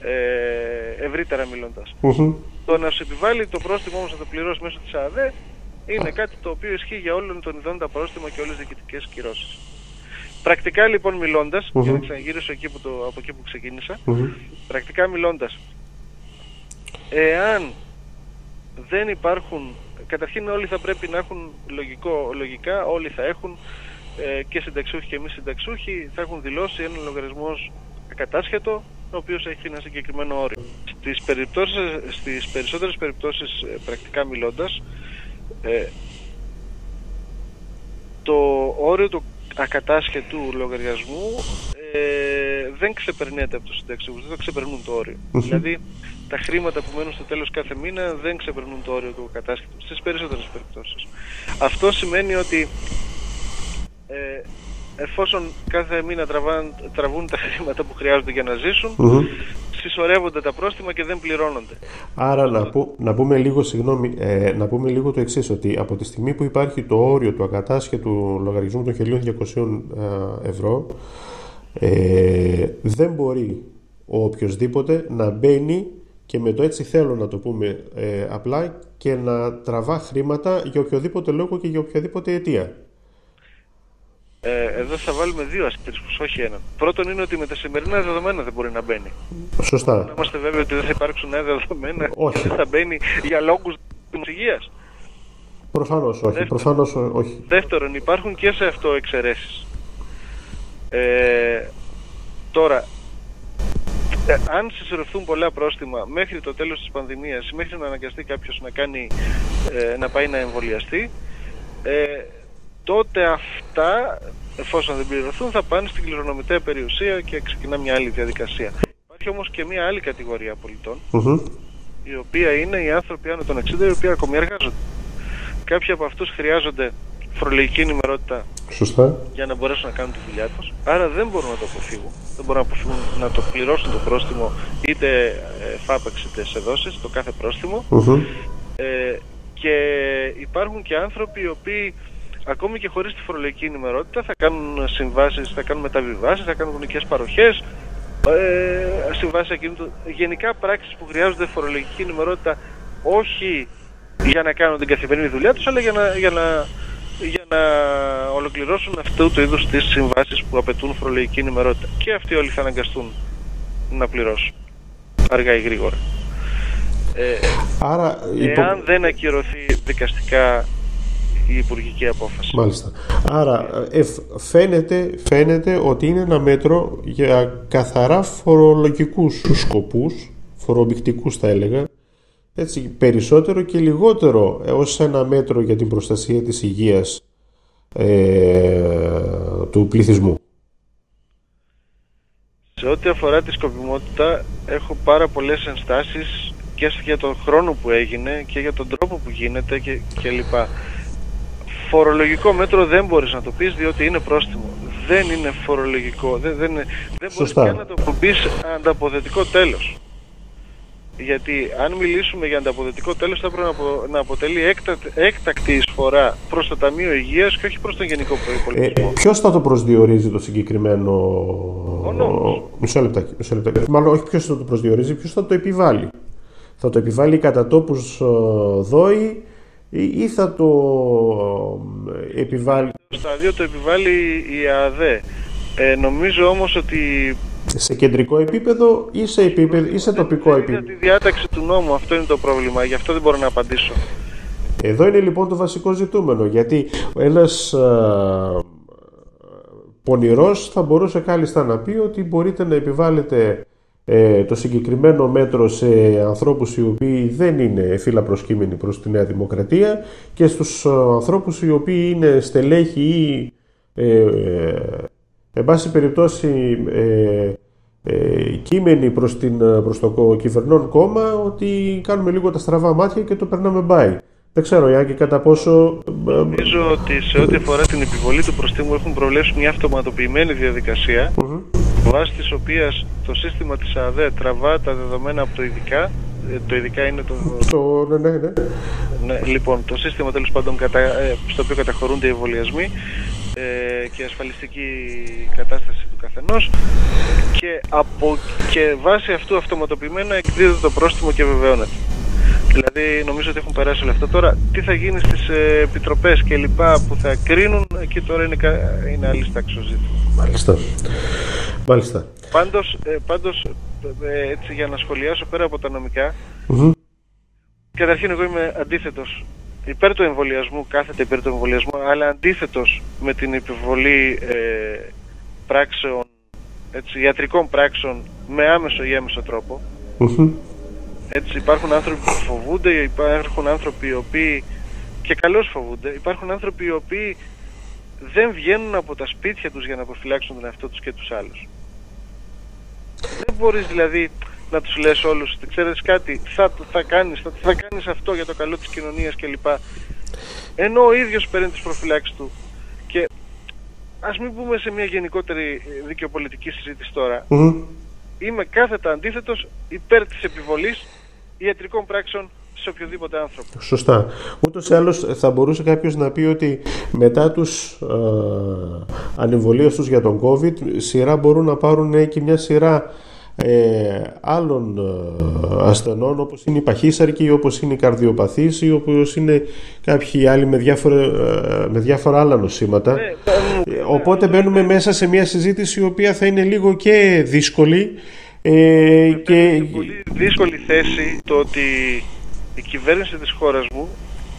ε, ευρύτερα μιλώντας. Μμμ. Το να σου επιβάλλει το πρόστιμο όμως να το πληρώσεις μέσω της ΑΔΕ είναι κάτι το οποίο ισχύει για όλων των ειδών τα πρόστιμα και όλες τις διοικητικές κυρώσεις. Πρακτικά λοιπόν μιλώντας, για να Μμμ. ξαναγυρίσω εκεί που το, από εκεί που ξεκίνησα, Μμμ. πρακτικά μιλώντας, εάν δεν υπάρχουν, καταρχήν όλοι θα πρέπει να έχουν λογικό, λογικά, όλοι θα έχουν ε, και συνταξιούχοι και μη συνταξιούχοι, θα έχουν δηλώσει ένα λογαριασμός ακατάσχετο, ο οποίος έχει ένα συγκεκριμένο όριο. Στις, περιπτώσεις, στις περισσότερες περιπτώσεις, ε, πρακτικά μιλώντας, ε, το όριο του ακατάσχετου λογαριασμού ε, δεν ξεπερνιέται από τους συνταξιούχους, δεν το ξεπερνούν το όριο. Μμμ. Δηλαδή τα χρήματα που μένουν στο τέλος κάθε μήνα δεν ξεπερνούν το όριο του ακατάσχετου στις περισσότερες περιπτώσεις. Αυτό σημαίνει ότι ε, εφόσον κάθε μήνα τραβάν, τραβούν τα χρήματα που χρειάζονται για να ζήσουν, Μμμ. συσσωρεύονται τα πρόστιμα και δεν πληρώνονται. Άρα να, πού- να πούμε λίγο, συγγνώμη, ε, να πούμε λίγο το εξής, ότι από τη στιγμή που υπάρχει το όριο του ακατάσχετου λογαριασμού των 1.200 ε, ευρώ, ε, δεν μπορεί ο οποιοδήποτε να μπαίνει και με το έτσι θέλω να το πούμε ε, απλά και να τραβά χρήματα για οποιοδήποτε λόγο και για οποιαδήποτε αιτία. Ε, εδώ θα βάλουμε δύο αστερίσκους, όχι έναν. Πρώτον είναι ότι με τα σημερινά δεδομένα δεν μπορεί να μπαίνει. Να Σωστά. είμαστε βέβαιοι ότι δεν θα υπάρξουν νέα δεδομένα Όχι. και δεν θα μπαίνει για λόγους υγείας. Προφανώς όχι. Δεύτερο. Προφανώς ό- όχι. Δεύτερον, υπάρχουν και σε αυτό εξαιρέσεις. Ε, τώρα, ε, αν συσσωρευτούν πολλά πρόστιμα μέχρι το τέλος της πανδημίας ή μέχρι να αναγκαστεί κάποιος να, κάνει, ε, να πάει να εμβολιαστεί, ε, τότε αυτά, εφόσον δεν πληρωθούν, θα πάνε στην κληρονομητέα περιουσία και ξεκινά μια άλλη διαδικασία. Υπάρχει όμως και μια άλλη κατηγορία πολιτών, Μμμ. η οποία είναι οι άνθρωποι άνω των 60, οι οποίοι ακόμη εργάζονται. Κάποιοι από αυτούς χρειάζονται φορολογική ενημερότητα Σωστά. για να μπορέσουν να κάνουν τη δουλειά τους, άρα δεν μπορούν να το αποφύγουν. Δεν μπορούν να αποφύγουν να το πληρώσουν το πρόστιμο είτε ε, φάπεξ είτε σε δόσεις, το κάθε πρόστιμο. Μμμ. Ε, και υπάρχουν και άνθρωποι οι οποίοι ακόμη και χωρίς τη φορολογική ενημερότητα θα κάνουν συμβάσεις, θα κάνουν μεταβιβάσεις, θα κάνουν γονικές παροχές, ε, συμβάσεις ακίνητο, γενικά πράξεις που χρειάζονται φορολογική ενημερότητα όχι για να κάνουν την καθημερινή δουλειά τους, αλλά για να, για να, για να ολοκληρώσουν αυτού του είδους τις συμβάσεις που απαιτούν φορολογική ενημερότητα. Και αυτοί όλοι θα αναγκαστούν να πληρώσουν, αργά ή γρήγορα. Ε, Άρα, υπο- Εάν δεν ακυρωθεί δικαστικά η υπουργική απόφαση. Μάλιστα. Άρα ε, φαίνεται, φαίνεται ότι είναι ένα μέτρο για καθαρά φορολογικούς σκοπούς, φορομπηκτικούς θα έλεγα, έτσι, περισσότερο και λιγότερο ε, ως ένα μέτρο για την προστασία της υγείας ε, του πληθυσμού. Σε ό,τι αφορά τη σκοπιμότητα, έχω πάρα πολλές ενστάσεις και για τον χρόνο που έγινε και για τον τρόπο που γίνεται και, και λοιπά. Φορολογικό μέτρο δεν μπορείς να το πεις διότι είναι πρόστιμο. Δεν είναι φορολογικό. Δεν, δεν, είναι- δεν μπορείς Σωστά. καν να το πεις ανταποδετικό τέλος. Γιατί αν μιλήσουμε για ανταποδετικό τέλος θα πρέπει να, απο- να αποτελεί έκτακτη, έκτακτη εισφορά προς το Ταμείο Υγείας και όχι προς τον Γενικό Ε, Προϋπολογισμό. ποιος θα το προσδιορίζει το συγκεκριμένο... Ο νόμος. Μισό λεπτάκι, μισό λεπτάκι. Μάλλον όχι ποιος θα το προσδιορίζει, ποιος θα το επιβάλλει. Θα το επιβάλλει κατά τόπους ε, δόη ή ή θα το ε, επιβάλλει; Το στάδιο το επιβάλλει η ΑΔΕ. Ε, νομίζω όμως ότι σε κεντρικό επίπεδο ή σε, επίπεδο, ή σε τοπικό δεν είδα επίπεδο; τη διάταξη του νόμου. Αυτό είναι το πρόβλημα. Γι' αυτό δεν μπορώ να απαντήσω. Εδώ είναι λοιπόν το βασικό ζητούμενο, γιατί ένας α, πονηρός θα μπορούσε κάλλιστα να πει ότι μπορείτε να επιβάλλετε ε, το συγκεκριμένο μέτρο σε ανθρώπους οι οποίοι δεν είναι φύλλα προσκύμενοι προς τη Νέα Δημοκρατία και στους α, ανθρώπους οι οποίοι είναι στελέχοι ή ε, ε, εν πάση περιπτώσει ε, ε, κείμενοι προς, την, προς το κο- κυβερνών κόμμα ότι κάνουμε λίγο τα στραβά μάτια και το περνάμε μπάι. Δεν ξέρω, Ιάκη, κατά πόσο... Νομίζω ότι σε ό,τι αφορά την επιβολή του προστίμου έχουν προβλέψει μια αυτοματοποιημένη διαδικασία, mm-hmm. Βάσει της οποίας το σύστημα της ΑΔΕ τραβά τα δεδομένα από το ειδικά, ε, το ειδικά είναι το... το ναι, ναι, ναι. ναι λοιπόν, το σύστημα τέλος πάντων κατα... Ε, στο οποίο καταχωρούνται οι εμβολιασμοί ε, και ασφαλιστική κατάσταση του καθενός και, από... και βάσει αυτού αυτοματοποιημένα εκδίδεται το πρόστιμο και βεβαιώνεται. Δηλαδή νομίζω ότι έχουν περάσει όλα αυτά. Τώρα τι θα γίνει στις ε, επιτροπές και λοιπά που θα κρίνουν, εκεί τώρα είναι, είναι άλλη τάξη ζήτημα. Μάλιστα. Μάλιστα. Πάντως, ε, πάντως ε, έτσι για να σχολιάσω πέρα από τα νομικά, καταρχήν εγώ είμαι αντίθετος υπέρ του εμβολιασμού, κάθεται υπέρ του εμβολιασμού, αλλά αντίθετος με την επιβολή ε, πράξεων, έτσι, ιατρικών πράξεων με άμεσο ή έμεσο έτσι, υπάρχουν άνθρωποι που φοβούνται, υπάρχουν άνθρωποι οι οποίοι και καλώς φοβούνται, υπάρχουν άνθρωποι οι οποίοι δεν βγαίνουν από τα σπίτια τους για να αποφυλάξουν τον εαυτό τους και τους άλλους. Δεν μπορείς δηλαδή να τους λες όλους, ξέρεις κάτι, θα, θα, κάνεις, θα, θα κάνεις αυτό για το καλό της κοινωνίας κλπ. Ενώ ο ίδιος παίρνει τις προφυλάξεις του. Και ας μην πούμε σε μια γενικότερη δικαιοπολιτική συζήτηση τώρα. Είμαι κάθετα αντίθετος υπέρ της επιβολής ιατρικών πράξεων σε οποιοδήποτε άνθρωπο. Σωστά. Ούτως ή άλλως θα μπορούσε κάποιος να πει ότι μετά τους ε, τους για τον COVID σειρά μπορούν να πάρουν και μια σειρά ε, άλλων ε, ασθενών όπως είναι η παχύσαρκη, όπως είναι η καρδιοπαθής ή όπως είναι κάποιοι άλλοι με διάφορα, ε, με διάφορα άλλα νοσήματα. Ναι, ναι, ναι, Οπότε μπαίνουμε μέσα σε μια συζήτηση η οποία θα είναι λίγο και δύσκολη ε, και... Είναι πολύ δύσκολη θέση το ότι η κυβέρνηση της χώρας μου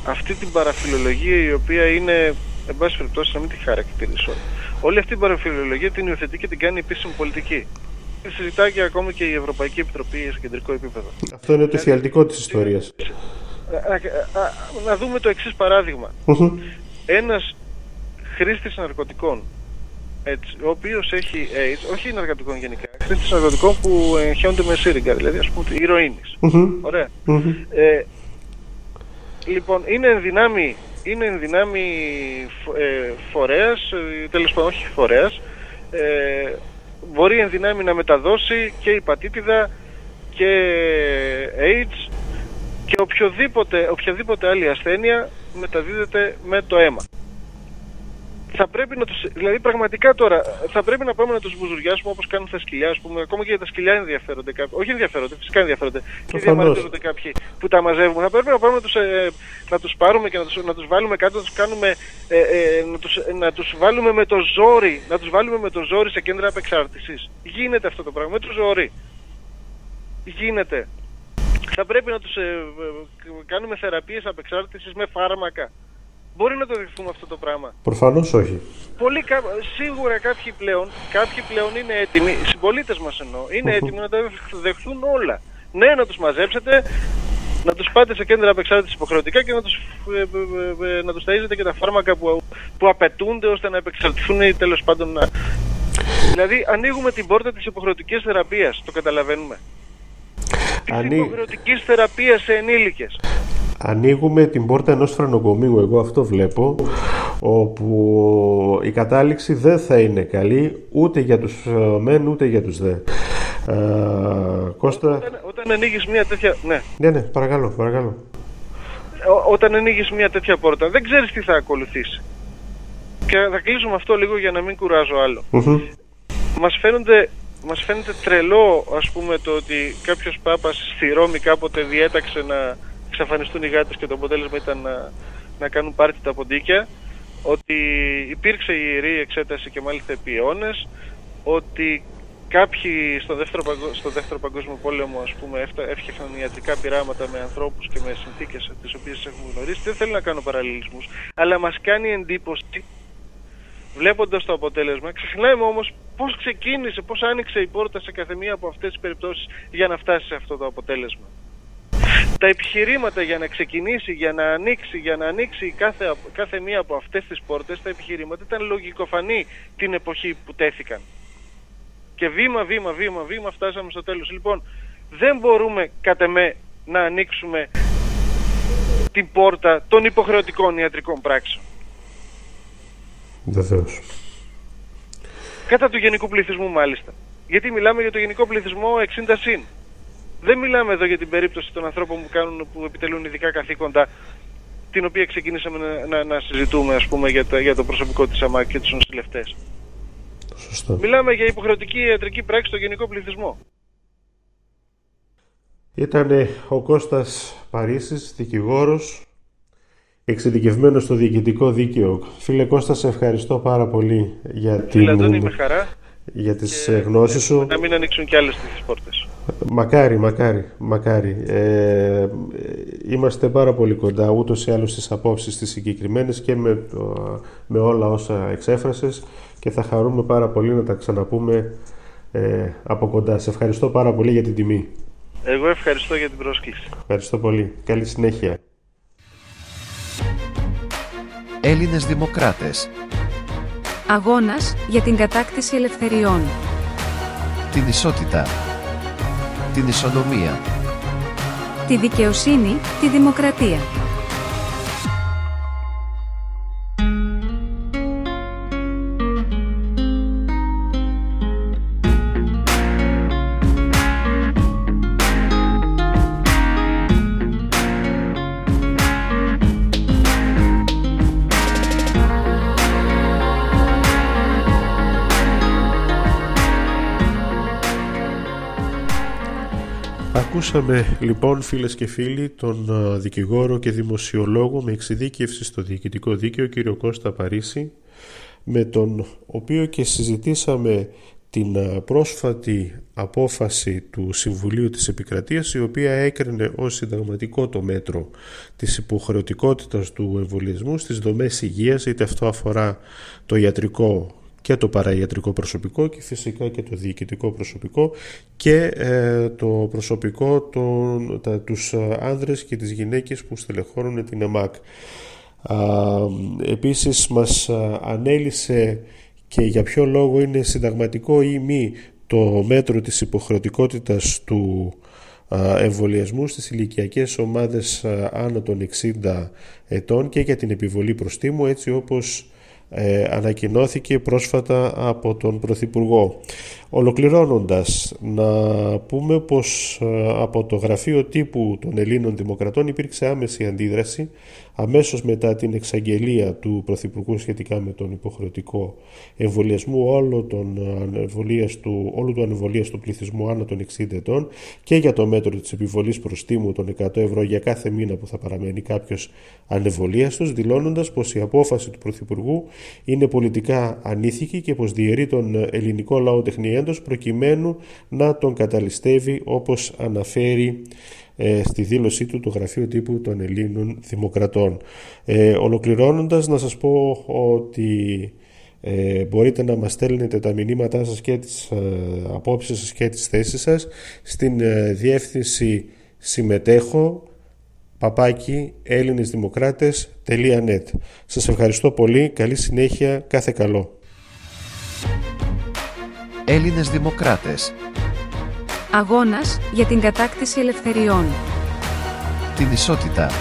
αυτή την παραφιλολογία η οποία είναι εν πάση περιπτώσει να μην τη χαρακτηρίσω όλη αυτή την παραφιλολογία την υιοθετεί και την κάνει επίσημη πολιτική τη συζητάει και ακόμη και η Ευρωπαϊκή Επιτροπή σε κεντρικό επίπεδο. Αυτό είναι το εφιαλτικό της ιστορίας. Να δούμε το εξής παράδειγμα. Ένας χρήστης ναρκωτικών έτσι, ο οποίος έχει AIDS, όχι ναρκωτικών γενικά, χρήστης ναρκωτικών που εγχέονται με σύριγγα, δηλαδή ας πούμε ηρωίνης. Ωραία. Ε, λοιπόν, είναι ενδυνάμει, είναι ενδυνάμει ε, φορέας, ε, τέλος πάντων όχι φορέας, ε, μπορεί ενδυνάμει να μεταδώσει και υπατήτηδα και AIDS και οποιοδήποτε, οποιαδήποτε άλλη ασθένεια μεταδίδεται με το αίμα θα πρέπει να τους, δηλαδή πραγματικά τώρα, θα πρέπει να πάμε να τους μπουζουριάσουμε όπως κάνουν τα σκυλιά, ας πούμε, ακόμα και για τα σκυλιά ενδιαφέρονται κάποιοι, όχι ενδιαφέρονται, φυσικά ενδιαφέρονται και διαμαρτύρονται κάποιοι που τα μαζεύουν. Θα πρέπει να πάμε να τους, ε, να τους πάρουμε και να τους, να τους βάλουμε κάτω, να τους κάνουμε, ε, ε, να, τους, να τους βάλουμε με το ζόρι, να τους βάλουμε με το ζόρι σε κέντρα απεξάρτησης. Γίνεται αυτό το πράγμα, με το ζόρι. Γίνεται. Θα πρέπει να τους ε, ε, κάνουμε θεραπείες απεξάρτησης με φάρμακα. Μπορεί να το δεχθούμε αυτό το πράγμα. Προφανώς όχι. Πολύ, σίγουρα κάποιοι πλέον, κάποιοι πλέον είναι έτοιμοι, οι συμπολίτες μας εννοώ, είναι έτοιμοι να τα δεχθούν όλα. Ναι, να τους μαζέψετε, να τους πάτε σε κέντρα απεξάρτησης υποχρεωτικά και να τους ε, ε, ε, να τους ταΐζετε και τα φάρμακα που, που απαιτούνται ώστε να επεξαρτηθούν ή τέλος πάντων να. Δηλαδή, ανοίγουμε την πόρτα της υποχρεωτικής θεραπείας. Το καταλαβαίνουμε. Της υποχρεωτικής θεραπείας σε ενήλικες ανοίγουμε την πόρτα ενός φρενοκομείου, εγώ αυτό βλέπω, όπου η κατάληξη δεν θα είναι καλή ούτε για τους ε, μεν ούτε για τους δε. Ε, Κώστα... Όταν, όταν ανοίγεις μια τέτοια... Ναι, ναι, ναι παρακαλώ, παρακαλώ. όταν ανοίγεις μια τέτοια πόρτα δεν ξέρεις τι θα ακολουθήσει. Και θα κλείσουμε αυτό λίγο για να μην κουράζω άλλο. Μας φαίνονται μας φαίνεται τρελό ας πούμε το ότι κάποιος πάπας στη Ρώμη κάποτε διέταξε να εξαφανιστούν οι γάτες και το αποτέλεσμα ήταν να, να κάνουν πάρτι τα ποντίκια, ότι υπήρξε η ιερή εξέταση και μάλιστα επί αιώνες, ότι κάποιοι στο δεύτερο, στο δεύτερο παγκόσμιο πόλεμο ας πούμε έφτιαχναν ιατρικά πειράματα με ανθρώπους και με συνθήκες τις οποίες έχουμε γνωρίσει. Δεν θέλω να κάνω παραλληλισμούς, αλλά μας κάνει εντύπωση βλέποντας το αποτέλεσμα. Ξεχνάμε όμως πώς ξεκίνησε, πώς άνοιξε η πόρτα σε κάθε μία από αυτές τις περιπτώσεις για να φτάσει σε αυτό το αποτέλεσμα τα επιχειρήματα για να ξεκινήσει, για να ανοίξει, για να ανοίξει κάθε, κάθε μία από αυτές τις πόρτες, τα επιχειρήματα ήταν λογικοφανή την εποχή που τέθηκαν. Και βήμα, βήμα, βήμα, βήμα φτάσαμε στο τέλος. Λοιπόν, δεν μπορούμε κατά με να ανοίξουμε την πόρτα των υποχρεωτικών ιατρικών πράξεων. Βεβαίως. Κατά του γενικού πληθυσμού μάλιστα. Γιατί μιλάμε για το γενικό πληθυσμό 60 συν. Δεν μιλάμε εδώ για την περίπτωση των ανθρώπων που, κάνουν, που επιτελούν ειδικά καθήκοντα την οποία ξεκινήσαμε να, να, να συζητούμε ας πούμε για το, για το προσωπικό της ΑΜΑΚ και τους νοσηλευτές. Σωστό. Μιλάμε για υποχρεωτική ιατρική πράξη στο γενικό πληθυσμό. Ήταν ο Κώστας Παρίσης, δικηγόρος, εξειδικευμένος στο διοικητικό δίκαιο. Φίλε Κώστα, σε ευχαριστώ πάρα πολύ για, την... Φίλε χαρά. για τις και γνώσεις σου. Να μην ανοίξουν κι άλλες τις πόρτες. Μακάρι, μακάρι, μακάρι. Ε, είμαστε πάρα πολύ κοντά ούτως ή άλλως στις απόψεις τις συγκεκριμένες και με, με όλα όσα εξέφρασες και θα χαρούμε πάρα πολύ να τα ξαναπούμε ε, από κοντά. Σε ευχαριστώ πάρα πολύ για την τιμή. Εγώ ευχαριστώ για την πρόσκληση. Ευχαριστώ πολύ. Καλή συνέχεια. Έλληνες Δημοκράτες Αγώνας για την κατάκτηση ελευθεριών Την ισότητα Την ισονομία. Τη δικαιοσύνη, τη δημοκρατία Ακούσαμε λοιπόν φίλες και φίλοι τον δικηγόρο και δημοσιολόγο με εξειδίκευση στο διοικητικό δίκαιο κύριο Κώστα Παρίσι με τον οποίο και συζητήσαμε την πρόσφατη απόφαση του Συμβουλίου της Επικρατείας η οποία έκρινε ως συνταγματικό το μέτρο της υποχρεωτικότητας του εμβολιασμού στις δομές υγείας είτε αυτό αφορά το ιατρικό και το παραϊατρικό προσωπικό και φυσικά και το διοικητικό προσωπικό και ε, το προσωπικό των, τα, τους ε, άνδρες και τις γυναίκες που στελεχώνουν την ΕΜΑΚ. Α, επίσης μας ανέλησε και για ποιο λόγο είναι συνταγματικό ή μη το μέτρο της υποχρεωτικότητας του εμβολιασμού στις ηλικιακές ομάδες άνω των 60 ετών και για την επιβολή προστίμου έτσι όπως ε, ανακοινώθηκε πρόσφατα από τον Πρωθυπουργό. Ολοκληρώνοντας, να πούμε πως ε, από το γραφείο τύπου των Ελλήνων Δημοκρατών υπήρξε άμεση αντίδραση αμέσως μετά την εξαγγελία του Πρωθυπουργού σχετικά με τον υποχρεωτικό εμβολιασμό όλο τον του, όλου του ανεμβολίας του πληθυσμού άνω των 60 ετών και για το μέτρο της επιβολής προστίμου των 100 ευρώ για κάθε μήνα που θα παραμένει κάποιος ανεμβολίαστος δηλώνοντας πως η απόφαση του Πρωθυπουργού είναι πολιτικά ανήθικη και πως διαιρεί τον ελληνικό λαό τεχνιέντος προκειμένου να τον καταλυστεύει όπως αναφέρει ε, στη δήλωσή του το γραφείο τύπου των Ελλήνων Δημοκρατών. Ε, ολοκληρώνοντας να σας πω ότι ε, μπορείτε να μας στέλνετε τα μηνύματά σας και τις ε, απόψεις σας και τις θέσεις σας στην ε, διεύθυνση συμμετέχω παπάκι ελληνισδημοκράτες.net Σας ευχαριστώ πολύ, καλή συνέχεια, κάθε καλό. Έλληνες Δημοκράτες Αγώνας για την κατάκτηση ελευθεριών. Την ισότητα.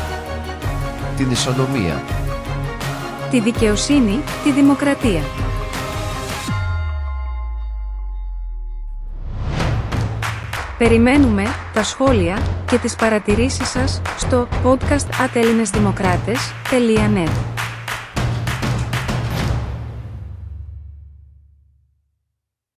Την ισονομία. Τη δικαιοσύνη, τη δημοκρατία. Περιμένουμε τα σχόλια και τις παρατηρήσεις σας στο podcast atelinesdemokrates.net